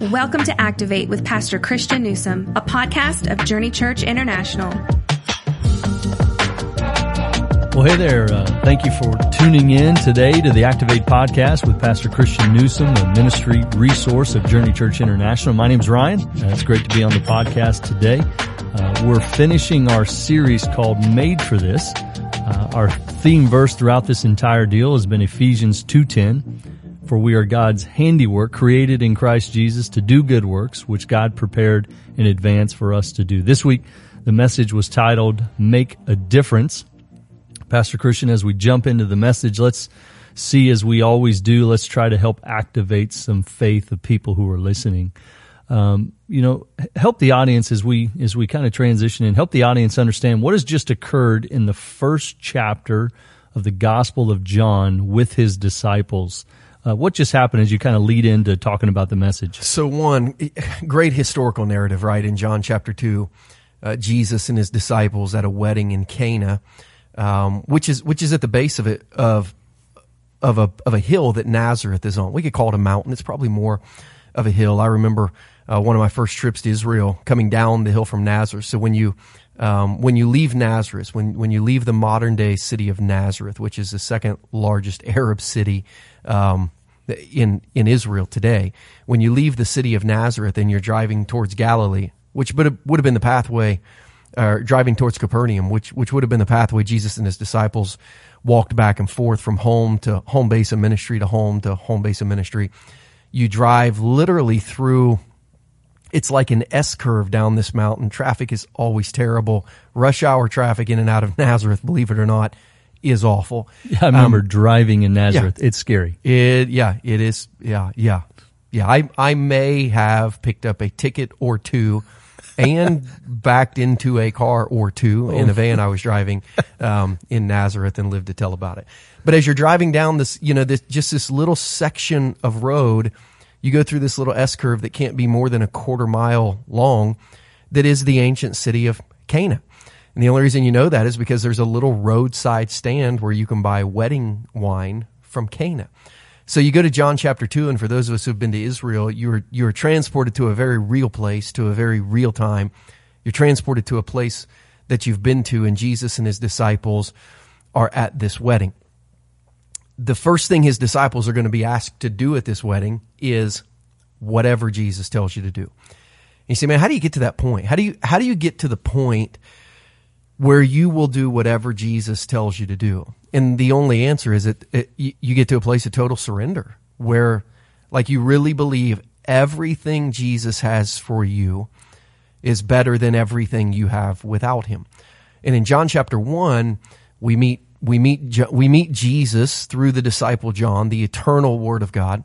Welcome to Activate with Pastor Christian Newsom, a podcast of Journey Church International. Well, hey there. Uh, thank you for tuning in today to the Activate podcast with Pastor Christian Newsom, a ministry resource of Journey Church International. My name's Ryan. Uh, it's great to be on the podcast today. Uh, we're finishing our series called Made for This. Uh, our theme verse throughout this entire deal has been Ephesians 2.10 for we are God's handiwork created in Christ Jesus to do good works, which God prepared in advance for us to do. This week, the message was titled Make a Difference. Pastor Christian, as we jump into the message, let's see, as we always do, let's try to help activate some faith of people who are listening. Um, you know, help the audience as we as we kind of transition and help the audience understand what has just occurred in the first chapter of the Gospel of John with his disciples. Uh, what just happened as you kind of lead into talking about the message? So, one great historical narrative, right? In John chapter 2, uh, Jesus and his disciples at a wedding in Cana, um, which is which is at the base of it of of a of a hill that Nazareth is on. We could call it a mountain. It's probably more of a hill. I remember uh, one of my first trips to Israel, coming down the hill from Nazareth. So when you um, when you leave Nazareth, when when you leave the modern day city of Nazareth, which is the second largest Arab city um, in in Israel today. When you leave the city of Nazareth and you're driving towards Galilee, which would have, would have been the pathway, or driving towards Capernaum, which which would have been the pathway Jesus and his disciples walked back and forth from home to home base of ministry to home to home base of ministry. You drive literally through. It's like an S curve down this mountain. Traffic is always terrible. Rush hour traffic in and out of Nazareth, believe it or not is awful. Yeah, I remember um, driving in Nazareth. Yeah, it's scary. It yeah, it is. Yeah, yeah, yeah. I I may have picked up a ticket or two, and backed into a car or two in a van I was driving um, in Nazareth and lived to tell about it. But as you're driving down this, you know, this just this little section of road, you go through this little S curve that can't be more than a quarter mile long. That is the ancient city of Cana. And the only reason you know that is because there's a little roadside stand where you can buy wedding wine from Cana. So you go to John chapter 2, and for those of us who've been to Israel, you're, you're transported to a very real place, to a very real time. You're transported to a place that you've been to, and Jesus and his disciples are at this wedding. The first thing his disciples are going to be asked to do at this wedding is whatever Jesus tells you to do. And you say, man, how do you get to that point? How do you, how do you get to the point where you will do whatever Jesus tells you to do. And the only answer is that it, you get to a place of total surrender where like you really believe everything Jesus has for you is better than everything you have without him. And in John chapter 1, we meet we meet we meet Jesus through the disciple John, the eternal word of God,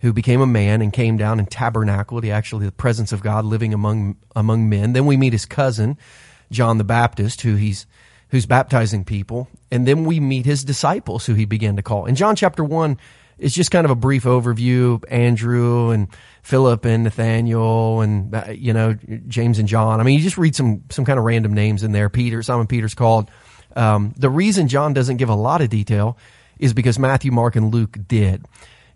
who became a man and came down and tabernacled, he actually the presence of God living among among men. Then we meet his cousin John the Baptist, who he's who's baptizing people, and then we meet his disciples, who he began to call. In John chapter one, it's just kind of a brief overview Andrew and Philip and Nathaniel and uh, you know James and John. I mean, you just read some some kind of random names in there. Peter, Simon Peter's called. Um, the reason John doesn't give a lot of detail is because Matthew, Mark, and Luke did.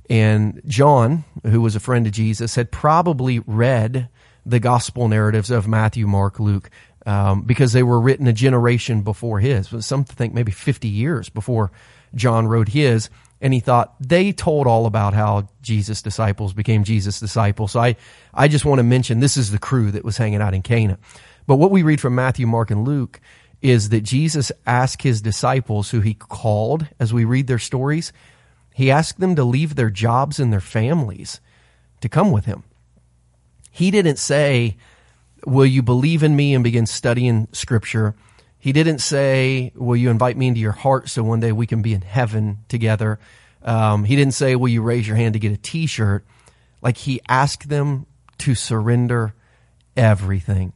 And John, who was a friend of Jesus, had probably read the gospel narratives of Matthew, Mark, Luke um, because they were written a generation before his. Some think maybe 50 years before John wrote his. And he thought they told all about how Jesus' disciples became Jesus' disciples. So I, I just want to mention this is the crew that was hanging out in Cana. But what we read from Matthew, Mark, and Luke is that Jesus asked his disciples, who he called, as we read their stories, he asked them to leave their jobs and their families to come with him. He didn't say, will you believe in me and begin studying scripture? He didn't say, will you invite me into your heart so one day we can be in heaven together? Um, he didn't say, will you raise your hand to get a t-shirt? Like he asked them to surrender everything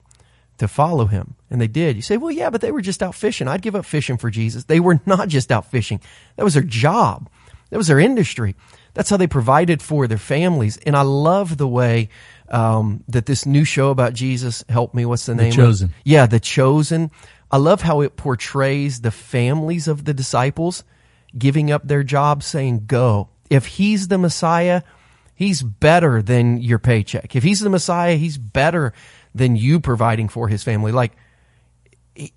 to follow him. And they did. You say, well, yeah, but they were just out fishing. I'd give up fishing for Jesus. They were not just out fishing. That was their job. That was their industry. That's how they provided for their families. And I love the way um, that this new show about Jesus helped me. What's the name? The Chosen. Yeah, The Chosen. I love how it portrays the families of the disciples giving up their job, saying, "Go." If he's the Messiah, He's better than your paycheck. If he's the Messiah, he's better than you providing for his family. Like,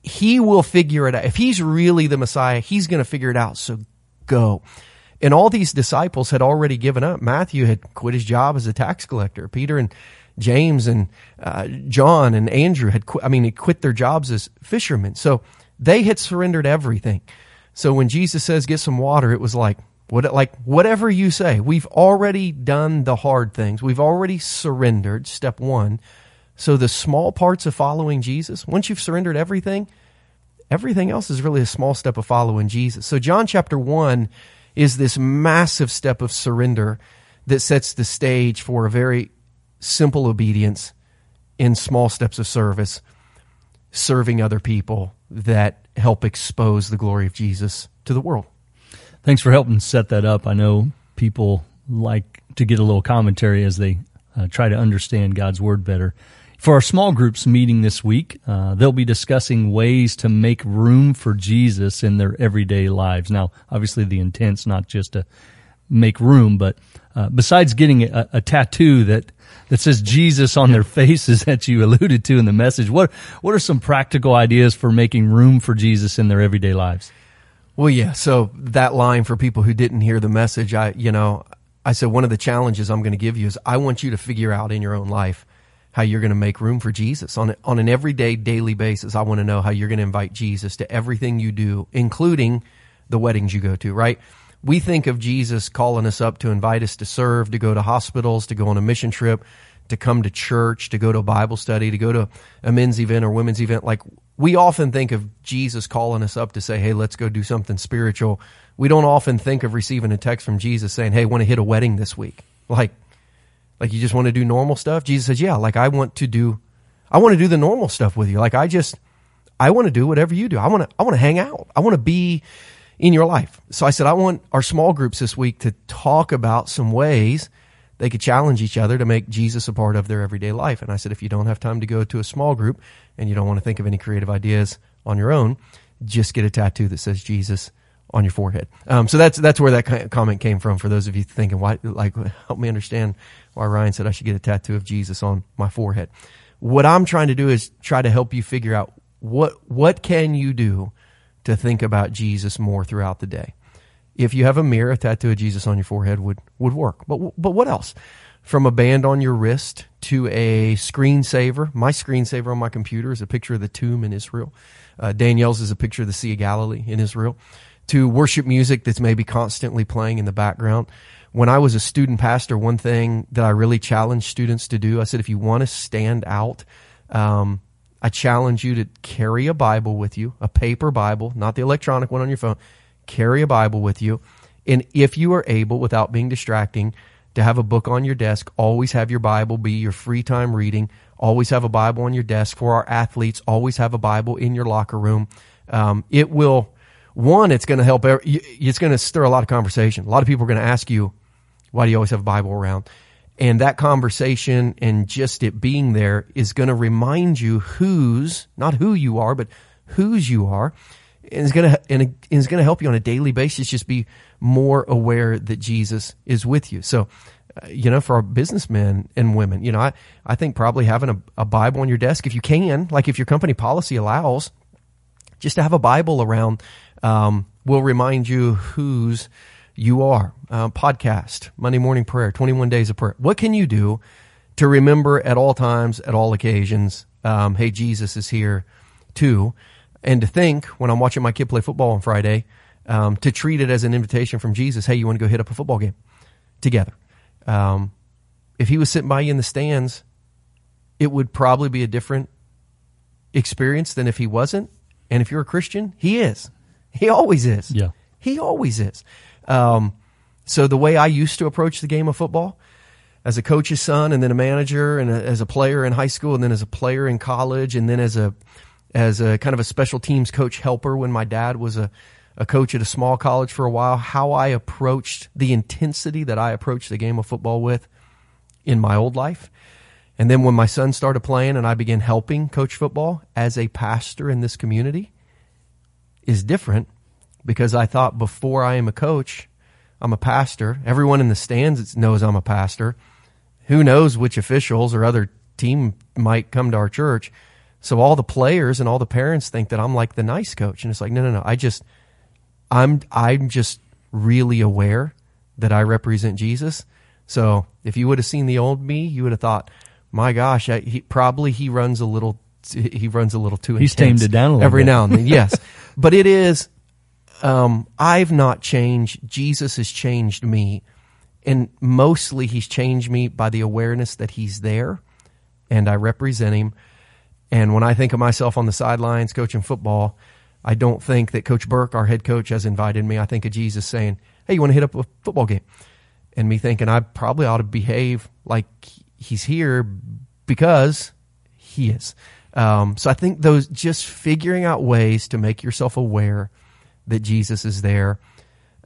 he will figure it out. If he's really the Messiah, he's going to figure it out. So go. And all these disciples had already given up. Matthew had quit his job as a tax collector. Peter and James and uh, John and Andrew had quit, I mean, had quit their jobs as fishermen. So they had surrendered everything. So when Jesus says, get some water, it was like, what, like whatever you say, we've already done the hard things. We've already surrendered. Step one. So the small parts of following Jesus, once you've surrendered everything, everything else is really a small step of following Jesus. So John chapter one is this massive step of surrender that sets the stage for a very simple obedience in small steps of service, serving other people that help expose the glory of Jesus to the world. Thanks for helping set that up. I know people like to get a little commentary as they uh, try to understand God's word better. For our small groups meeting this week, uh, they'll be discussing ways to make room for Jesus in their everyday lives. Now, obviously, the intent's not just to make room, but uh, besides getting a, a, tattoo that that says Jesus on their faces that you alluded to in the message, what what are some practical ideas for making room for Jesus in their everyday lives? Well, yeah. So that line for people who didn't hear the message, I you know, I said one of the challenges I'm going to give you is I want you to figure out in your own life how you're going to make room for Jesus on on an everyday daily basis. I want to know how you're going to invite Jesus to everything you do, including the weddings you go to, right? We think of Jesus calling us up to invite us to serve, to go to hospitals, to go on a mission trip, to come to church, to go to a Bible study, to go to a men's event or women's event. Like we often think of Jesus calling us up to say, Hey, let's go do something spiritual. We don't often think of receiving a text from Jesus saying, Hey, want to hit a wedding this week? Like like you just want to do normal stuff? Jesus says, yeah, like I want to do, I want to do the normal stuff with you. Like I just, I want to do whatever you do. I want to, I want to hang out. I want to be in your life. So I said, I want our small groups this week to talk about some ways they could challenge each other to make Jesus a part of their everyday life. And I said, if you don't have time to go to a small group and you don't want to think of any creative ideas on your own, just get a tattoo that says Jesus on your forehead. Um, so that's that's where that comment came from. For those of you thinking, why, like, help me understand why Ryan said I should get a tattoo of Jesus on my forehead. What I'm trying to do is try to help you figure out what what can you do to think about Jesus more throughout the day. If you have a mirror, a tattoo of Jesus on your forehead would would work. But but what else? From a band on your wrist to a screensaver. My screensaver on my computer is a picture of the tomb in Israel. Uh, Danielle's is a picture of the Sea of Galilee in Israel. To worship music that's maybe constantly playing in the background when I was a student pastor, one thing that I really challenged students to do, I said, if you want to stand out, um, I challenge you to carry a Bible with you, a paper Bible, not the electronic one on your phone. Carry a Bible with you. And if you are able, without being distracting, to have a book on your desk, always have your Bible be your free time reading. Always have a Bible on your desk. For our athletes, always have a Bible in your locker room. Um, it will, one, it's going to help, it's going to stir a lot of conversation. A lot of people are going to ask you, why do you always have a Bible around? And that conversation and just it being there is going to remind you whose, not who you are, but whose you are. And it's going to, and it's going to help you on a daily basis just be more aware that Jesus is with you. So, uh, you know, for our businessmen and women, you know, I, I think probably having a, a Bible on your desk, if you can, like if your company policy allows, just to have a Bible around, um, will remind you whose you are. Uh, podcast, Monday morning prayer, 21 days of prayer. What can you do to remember at all times, at all occasions, um, hey, Jesus is here too? And to think when I'm watching my kid play football on Friday, um, to treat it as an invitation from Jesus, hey, you want to go hit up a football game together? Um, if he was sitting by you in the stands, it would probably be a different experience than if he wasn't. And if you're a Christian, he is. He always is. Yeah. He always is. Um, so the way I used to approach the game of football, as a coach's son, and then a manager, and a, as a player in high school, and then as a player in college, and then as a as a kind of a special teams coach helper when my dad was a, a coach at a small college for a while, how I approached the intensity that I approached the game of football with in my old life. And then when my son started playing and I began helping coach football as a pastor in this community is different because I thought before I am a coach, I'm a pastor. Everyone in the stands knows I'm a pastor. Who knows which officials or other team might come to our church. So all the players and all the parents think that I'm like the nice coach. And it's like, no, no, no. I just, I'm, I'm just really aware that I represent Jesus. So if you would have seen the old me, you would have thought, my gosh, I, he, probably he runs a little, he runs a little too He's intense tamed it down a little every bit. now and then. Yes. but it is, um, I've not changed. Jesus has changed me. And mostly he's changed me by the awareness that he's there and I represent him. And when I think of myself on the sidelines coaching football, I don't think that Coach Burke, our head coach, has invited me. I think of Jesus saying, Hey, you want to hit up a football game? And me thinking I probably ought to behave like he's here because he is. Um, so I think those just figuring out ways to make yourself aware that Jesus is there,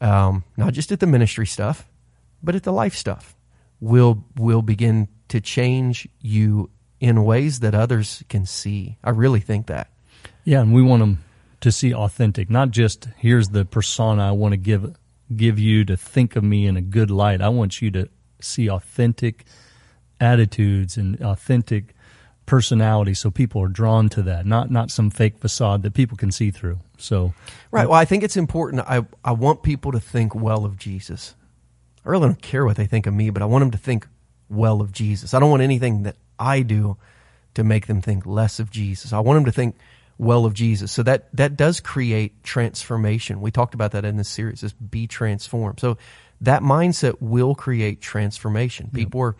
um, not just at the ministry stuff, but at the life stuff, will will begin to change you in ways that others can see. I really think that. Yeah, and we want them to see authentic, not just here's the persona I want to give give you to think of me in a good light. I want you to see authentic attitudes and authentic personality so people are drawn to that, not not some fake facade that people can see through. So Right. Well, I think it's important. I, I want people to think well of Jesus. I really don't care what they think of me, but I want them to think well of Jesus. I don't want anything that I do to make them think less of Jesus. I want them to think well of Jesus. So that, that does create transformation. We talked about that in this series, is be transformed. So that mindset will create transformation. People are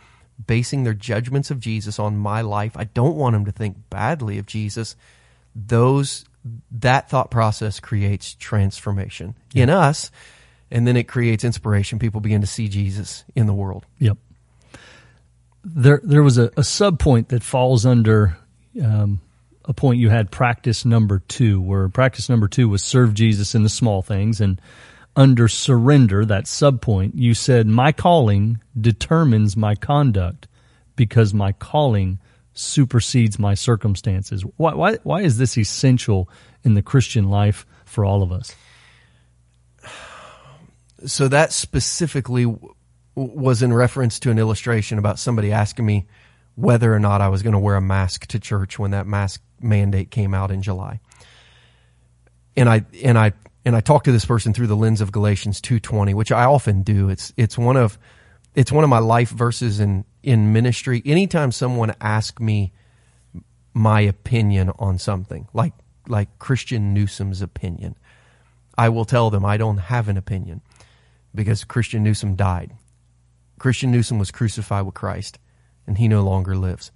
basing their judgments of Jesus on my life. I don't want them to think badly of Jesus. Those, that thought process creates transformation in us. And then it creates inspiration. People begin to see Jesus in the world. Yep. There, there was a, a sub point that falls under um, a point you had practice number two, where practice number two was serve Jesus in the small things, and under surrender, that sub point, you said, "My calling determines my conduct, because my calling supersedes my circumstances." Why, why, why is this essential in the Christian life for all of us? so that specifically was in reference to an illustration about somebody asking me whether or not I was going to wear a mask to church when that mask mandate came out in July. And I and I and I talk to this person through the lens of Galatians 2:20, which I often do. It's it's one of it's one of my life verses in in ministry. Anytime someone asks me my opinion on something, like like Christian Newsom's opinion, I will tell them I don't have an opinion because Christian Newsom died. Christian Newsom was crucified with Christ and he no longer lives.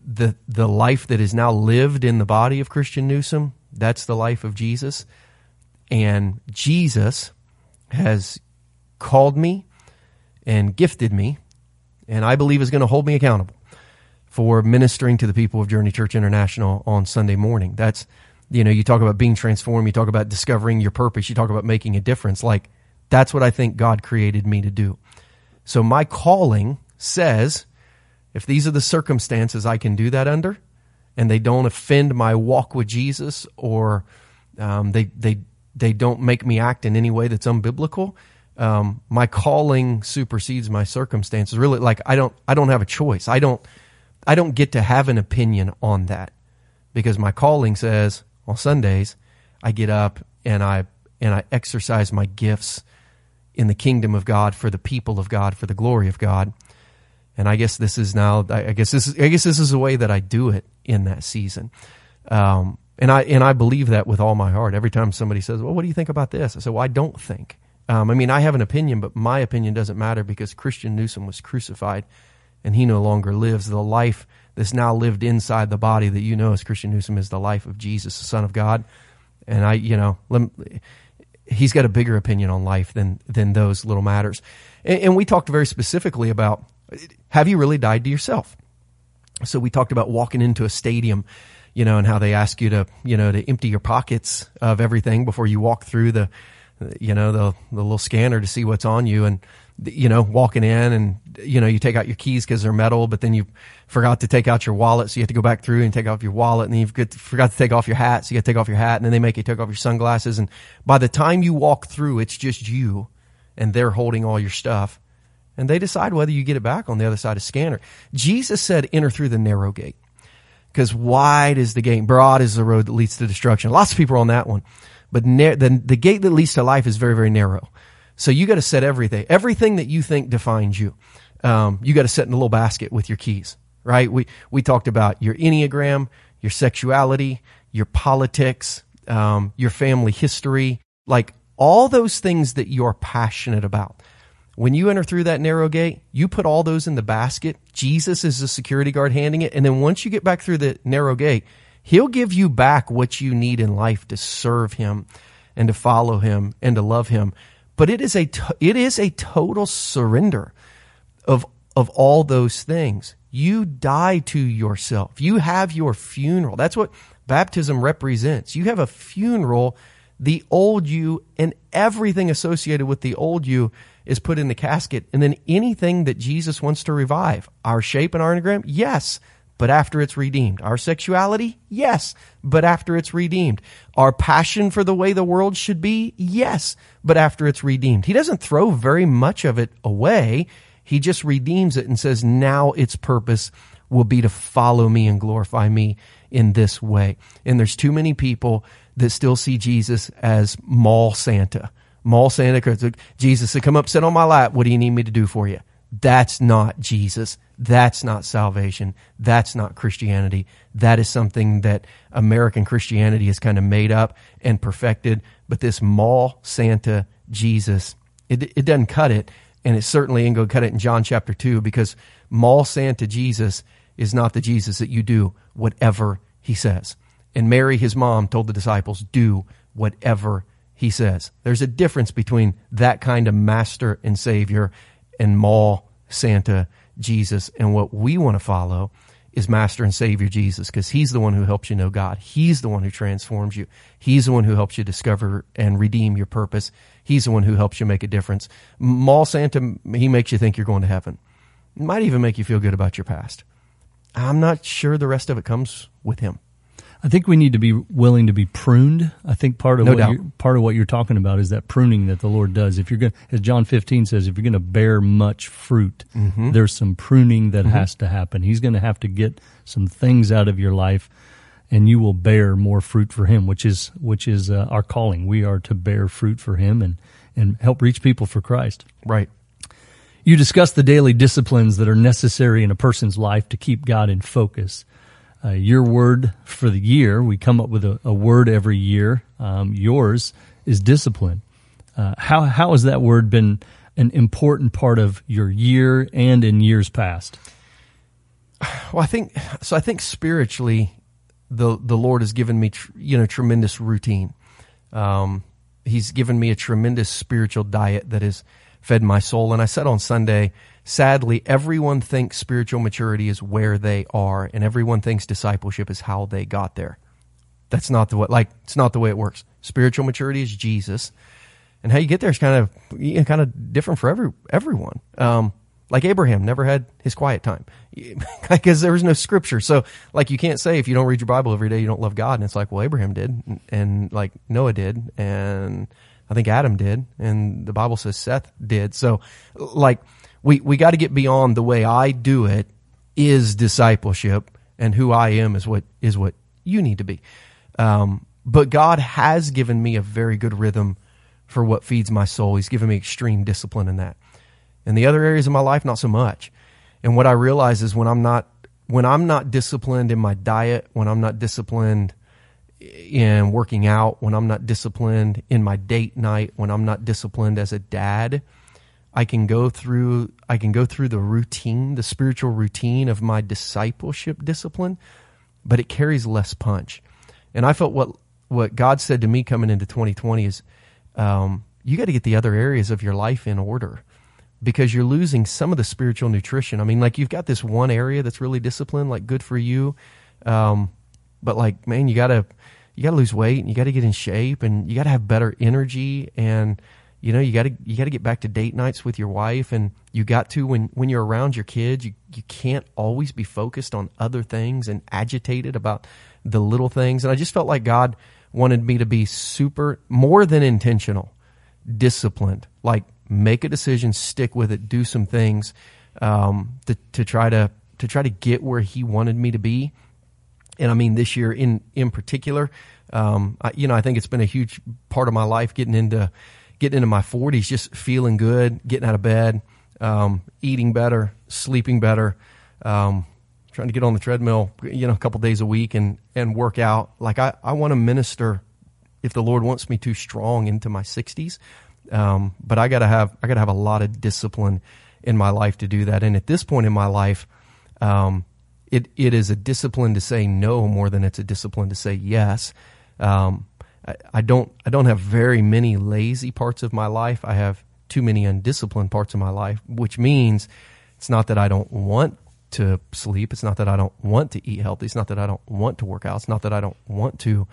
The the life that is now lived in the body of Christian Newsom, that's the life of Jesus. And Jesus has called me and gifted me and I believe is going to hold me accountable for ministering to the people of Journey Church International on Sunday morning. That's you know, you talk about being transformed, you talk about discovering your purpose, you talk about making a difference. Like that's what I think God created me to do. So my calling says if these are the circumstances I can do that under and they don't offend my walk with Jesus or um, they they they don't make me act in any way that's unbiblical, um, my calling supersedes my circumstances. Really, like I don't I don't have a choice. I don't I don't get to have an opinion on that because my calling says on Sundays I get up and I and I exercise my gifts in the kingdom of God for the people of God for the glory of God. And I guess this is now I guess this is I guess this is the way that I do it in that season. Um, and I and I believe that with all my heart. Every time somebody says, "Well, what do you think about this?" I say, "Well, I don't think." Um, I mean, I have an opinion, but my opinion doesn't matter because Christian Newsom was crucified, and he no longer lives. The life that's now lived inside the body that you know as Christian Newsom is the life of Jesus, the Son of God. And I, you know, let, he's got a bigger opinion on life than than those little matters. And, and we talked very specifically about have you really died to yourself? So we talked about walking into a stadium, you know, and how they ask you to, you know, to empty your pockets of everything before you walk through the, you know, the the little scanner to see what's on you, and you know, walking in and you know, you take out your keys because they're metal, but then you forgot to take out your wallet, so you have to go back through and take off your wallet, and then you've forgot to take off your hat, so you got to take off your hat, and then they make you take off your sunglasses, and by the time you walk through, it's just you and they're holding all your stuff. And they decide whether you get it back on the other side of scanner. Jesus said, enter through the narrow gate. Because wide is the gate, broad is the road that leads to destruction. Lots of people are on that one. But the, the gate that leads to life is very, very narrow. So you got to set everything, everything that you think defines you. Um, you got to set in a little basket with your keys, right? We, we talked about your Enneagram, your sexuality, your politics, um, your family history, like all those things that you're passionate about. When you enter through that narrow gate, you put all those in the basket. Jesus is the security guard handing it. And then once you get back through the narrow gate, he'll give you back what you need in life to serve him and to follow him and to love him. But it is a, it is a total surrender of, of all those things. You die to yourself. You have your funeral. That's what baptism represents. You have a funeral. The old you and everything associated with the old you is put in the casket. And then anything that Jesus wants to revive, our shape and our enneagram, yes, but after it's redeemed. Our sexuality, yes, but after it's redeemed. Our passion for the way the world should be, yes, but after it's redeemed. He doesn't throw very much of it away. He just redeems it and says, now its purpose will be to follow me and glorify me in this way. And there's too many people that still see Jesus as mall Santa Mall Santa Cruz. Jesus said, come up, sit on my lap. What do you need me to do for you? That's not Jesus. That's not salvation. That's not Christianity. That is something that American Christianity has kind of made up and perfected. But this mall Santa Jesus, it, it doesn't cut it. And it certainly ain't going to cut it in John chapter 2 because mall Santa Jesus is not the Jesus that you do whatever he says. And Mary, his mom, told the disciples, do whatever he says. There's a difference between that kind of master and savior and mall Santa Jesus. And what we want to follow is master and savior Jesus because he's the one who helps you know God. He's the one who transforms you. He's the one who helps you discover and redeem your purpose. He's the one who helps you make a difference. Mall Santa, he makes you think you're going to heaven. might even make you feel good about your past. I'm not sure the rest of it comes with him. I think we need to be willing to be pruned. I think part of No what part of what you're talking about is that pruning that the Lord does. If you're going, as John 15 says, if you're going to bear much fruit, Mm-hmm. there's some pruning that has to happen. He's going to have to get some things out of your life, and you will bear more fruit for Him, which is which is uh, our calling. We are to bear fruit for Him and and help reach people for Christ. Right. You discuss the daily disciplines that are necessary in a person's life to keep God in focus. Uh, your word for the year, we come up with a, a word every year. Um, yours is discipline. Uh, how how has that word been an important part of your year and in years past? Well, I think so. I think spiritually, the the Lord has given me, tr- you know, tremendous routine. Um, he's given me a tremendous spiritual diet that has fed my soul. And I said on Sunday, sadly, everyone thinks spiritual maturity is where they are, and everyone thinks discipleship is how they got there. That's not the way. Like it's not the way it works. Spiritual maturity is Jesus, and how you get there is kind of you know, kind of different for every everyone. Um, like Abraham never had his quiet time because there was no scripture. So like you can't say if you don't read your Bible every day you don't love God. And it's like, well, Abraham did, and, and like Noah did, and I think Adam did, and the Bible says Seth did. So like we we got to get beyond the way I do it is discipleship, and who I am is what is what you need to be. Um, but God has given me a very good rhythm for what feeds my soul. He's given me extreme discipline in that. In the other areas of my life, not so much. And what I realize is when I'm not when I'm not disciplined in my diet, when I'm not disciplined in working out, when I'm not disciplined in my date night, when I'm not disciplined as a dad, I can go through I can go through the routine, the spiritual routine of my discipleship discipline, but it carries less punch. And I felt what what God said to me coming into 2020 is, um, you got to get the other areas of your life in order because you're losing some of the spiritual nutrition. I mean, like you've got this one area that's really disciplined, like good for you, um, but like man, you gotta you gotta lose weight and you gotta get in shape and you gotta have better energy and you know you gotta you gotta get back to date nights with your wife and you got to when when you're around your kids you you can't always be focused on other things and agitated about the little things and I just felt like God wanted me to be super more than intentional disciplined like make a decision, stick with it, do some things um, to, to try to to try to get where He wanted me to be. And I mean, this year in in particular, um, I, you know, I think it's been a huge part of my life getting into getting into my 40s, just feeling good, getting out of bed, um, eating better, sleeping better, um, trying to get on the treadmill, you know, a couple days a week and and work out. Like I, I want to minister if the Lord wants me to strong into my 60s. Um, but I gotta have I gotta have a lot of discipline in my life to do that. And at this point in my life, um, it it is a discipline to say no more than it's a discipline to say yes. Um, I, I don't I don't have very many lazy parts of my life. I have too many undisciplined parts of my life, which means it's not that I don't want to sleep. It's not that I don't want to eat healthy. It's not that I don't want to work out. It's not that I don't want to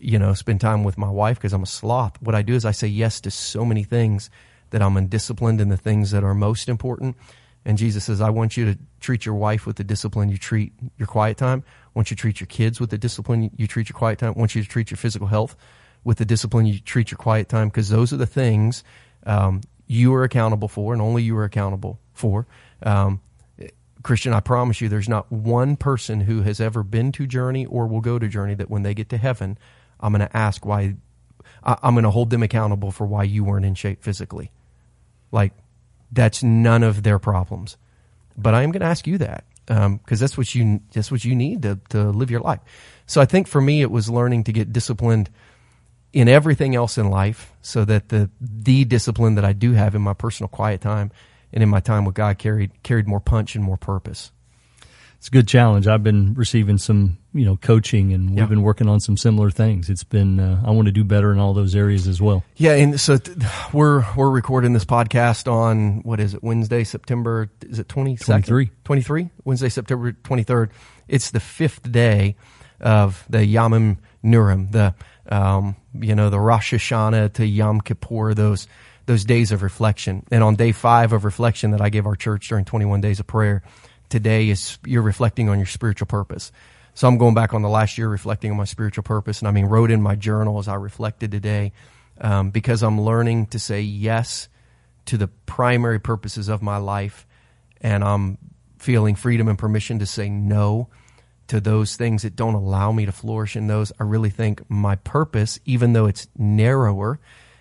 you know, spend time with my wife because I'm a sloth. What I do is I say yes to so many things that I'm undisciplined in the things that are most important. And Jesus says, I want you to treat your wife with the discipline you treat your quiet time. I want you treat your kids with the discipline you treat your quiet time. I want you treat your physical health with the discipline you treat your quiet time because those are the things um, you are accountable for and only you are accountable for. Um, Christian, I promise you, there's not one person who has ever been to Journey or will go to Journey that when they get to heaven, I'm going to ask why, I'm going to hold them accountable for why you weren't in shape physically. Like, that's none of their problems. But I am going to ask you that because um, that's what you that's what you need to to live your life. So I think for me, it was learning to get disciplined in everything else in life, so that the the discipline that I do have in my personal quiet time and in my time with God carried carried more punch and more purpose. It's a good challenge. I've been receiving some, you know, coaching, and we've yeah. been working on some similar things. It's been uh, I want to do better in all those areas as well. Yeah, and so th- we're we're recording this podcast on what is it Wednesday, September is it twenty twenty three twenty three Wednesday, September twenty third. It's the fifth day of the Yamim Noraim, the um, you know the Rosh Hashanah to Yom Kippur, those those days of reflection. And on day five of reflection that I gave our church during 21 days of prayer, today is you're reflecting on your spiritual purpose. So I'm going back on the last year reflecting on my spiritual purpose. And I mean, wrote in my journal as I reflected today, um, because I'm learning to say yes to the primary purposes of my life. And I'm feeling freedom and permission to say no to those things that don't allow me to flourish in those. I really think my purpose, even though it's narrower,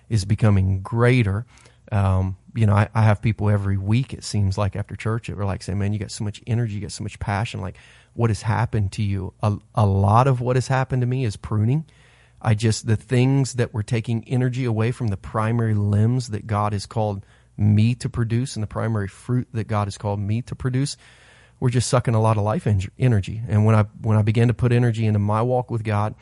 is becoming greater. Um, you know, I, I, have people every week, it seems like after church, that are like saying, man, you got so much energy, you got so much passion. Like, what has happened to you? A, a lot of what has happened to me is pruning. I just, the things that were taking energy away from the primary limbs that God has called me to produce and the primary fruit that God has called me to produce, we're just sucking a lot of life energy. And when I, when I began to put energy into my walk with God,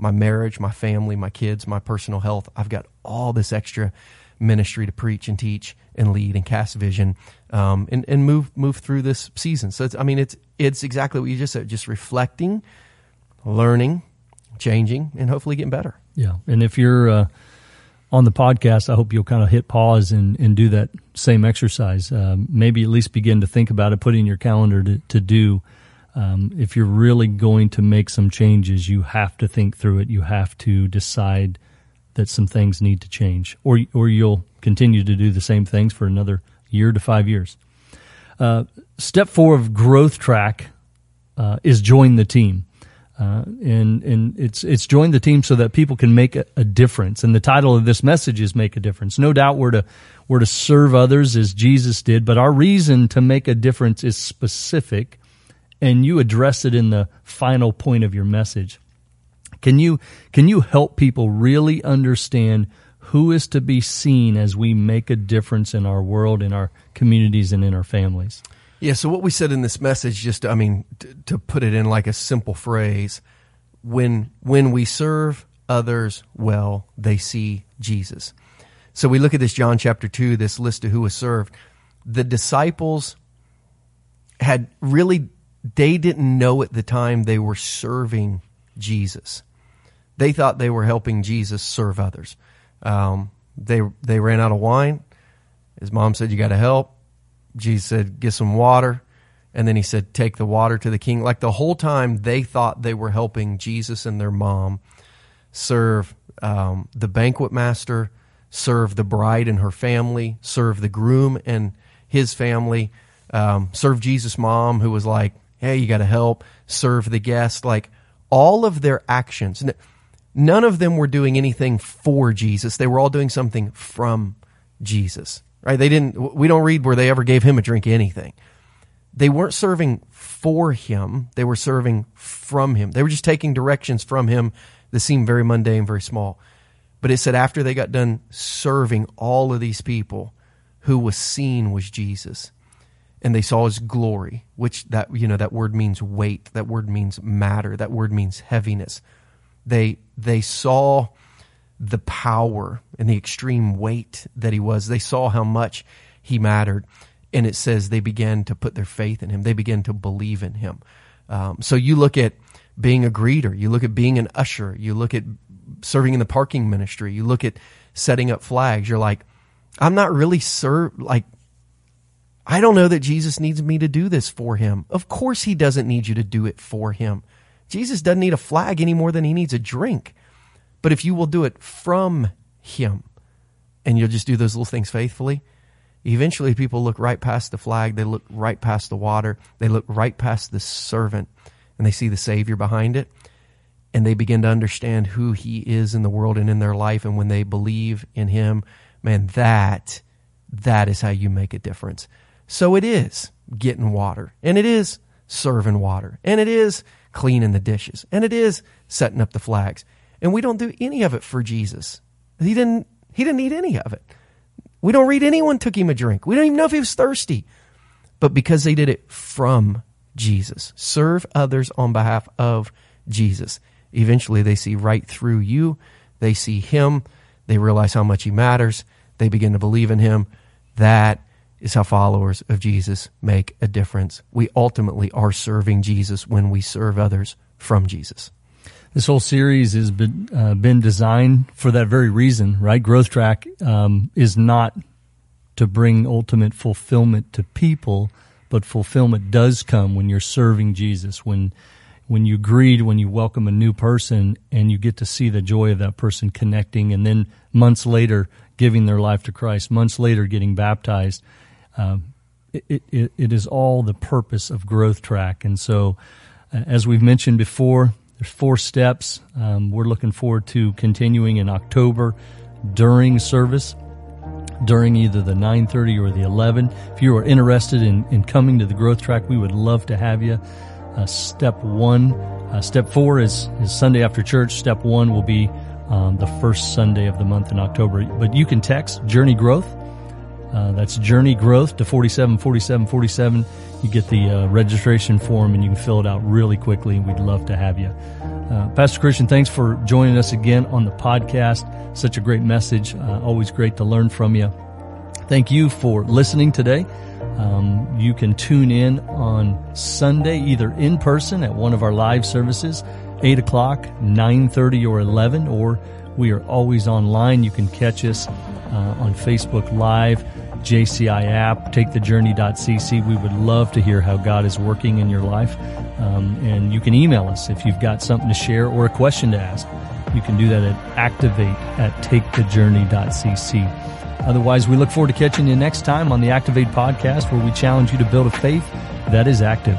my marriage, my family, my kids, my personal health. I've got all this extra ministry to preach and teach and lead and cast vision um, and, and move move through this season. So I mean, it's it's exactly what you just said, just reflecting, learning, changing, and hopefully getting better. Yeah, and if you're uh, on the podcast, I hope you'll kind of hit pause and, and do that same exercise. Um, maybe at least begin to think about it, put in your calendar to, to do um, if you're really going to make some changes, you have to think through it. You have to decide that some things need to change, or or you'll continue to do the same things for another year to five years. Uh, step four of growth track uh, is join the team. Uh, and and it's it's join the team so that people can make a, a, difference. And the title of this message is "Make a Difference." No doubt we're to we're to serve others as Jesus did, but our reason to make a difference is specific and you address it in the final point of your message. Can you can you help people really understand who is to be seen as we make a difference in our world, in our communities, and in our families? Yeah. So what we said in this message, just I mean, to, to put it in like a simple phrase, when when we serve others well, they see Jesus. So we look at this John chapter two, this list of who was served. The disciples had really they didn't know at the time they were serving Jesus. They thought they were helping Jesus serve others. Um, they they ran out of wine. His mom said, "You got to help." Jesus said, "Get some water," and then he said, "Take the water to the king." Like the whole time, they thought they were helping Jesus and their mom serve um, the banquet master, serve the bride and her family, serve the groom and his family, um, serve Jesus' mom, who was like, hey, you got to help, serve the guest. Like all of their actions, none of them were doing anything for Jesus. They were all doing something from Jesus, right? They didn't, we don't read where they ever gave him a drink anything. They weren't serving for him. They were serving from him. They were just taking directions from him that seemed very mundane, very small. But it said after they got done serving all of these people, who was seen was Jesus. And they saw his glory, which that, you know, that word means weight. That word means matter. That word means heaviness. They, they saw the power and the extreme weight that he was. They saw how much he mattered. And it says they began to put their faith in him. They began to believe in him. Um, so you look at being a greeter, you look at being an usher, you look at serving in the parking ministry, you look at setting up flags. You're like, I'm not really serve like I don't know that Jesus needs me to do this for him. Of course he doesn't need you to do it for him. Jesus doesn't need a flag any more than he needs a drink. But if you will do it from him and you'll just do those little things faithfully, eventually people look right past the flag, they look right past the water, they look right past the servant, and they see the Savior behind it. And they begin to understand who he is in the world and in their life. And when they believe in him, man, that, that is how you make a difference. So it is getting water, and it is serving water, and it is cleaning the dishes, and it is setting up the flags. And we don't do any of it for Jesus. He didn't, he didn't need any of it. We don't read anyone took him a drink. We don't even know if he was thirsty. But because they did it from Jesus, serve others on behalf of Jesus. Eventually they see right through you. They see him. They realize how much he matters. They begin to believe in him. That is how followers of Jesus make a difference. We ultimately are serving Jesus when we serve others from Jesus. This whole series has been uh, been designed for that very reason, right? Growth Track um, is not to bring ultimate fulfillment to people, but fulfillment does come when you're serving Jesus. When when you greet, when you welcome a new person, and you get to see the joy of that person connecting, and then months later giving their life to Christ, months later getting baptized. Um, it, it, it is all the purpose of Growth Track, and so uh, as we've mentioned before, there's four steps. Um, we're looking forward to continuing in October during service, during either the 9:30 or the 11. If you are interested in, in coming to the Growth Track, we would love to have you. Uh, step one, uh, step four is is Sunday after church. Step one will be um, the first Sunday of the month in October. But you can text Journey Growth. Uh, that's Journey Growth to 474747 you get the uh, registration form and you can fill it out really quickly. We'd love to have you. Uh, Pastor Christian, thanks for joining us again on the podcast. Such a great message. Uh, always great to learn from you. Thank you for listening today. Um, you can tune in on Sunday, either in person at one of our live services, 8 o'clock, 9.30 or 11, or we are always online. You can catch us uh, on Facebook Live. JCI app, takethejourney.cc. We would love to hear how God is working in your life. Um, and you can email us if you've got something to share or a question to ask. You can do that at activate at takethejourney.cc. Otherwise, we look forward to catching you next time on the Activate podcast where we challenge you to build a faith that is active.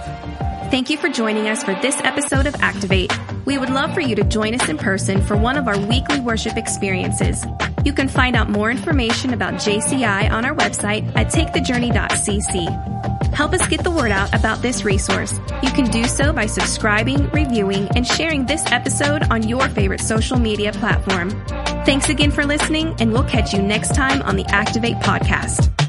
Thank you for joining us for this episode of Activate. We would love for you to join us in person for one of our weekly worship experiences. You can find out more information about JCI on our website at takethejourney.cc. Help us get the word out about this resource. You can do so by subscribing, reviewing, and sharing this episode on your favorite social media platform. Thanks again for listening, and we'll catch you next time on the Activate podcast.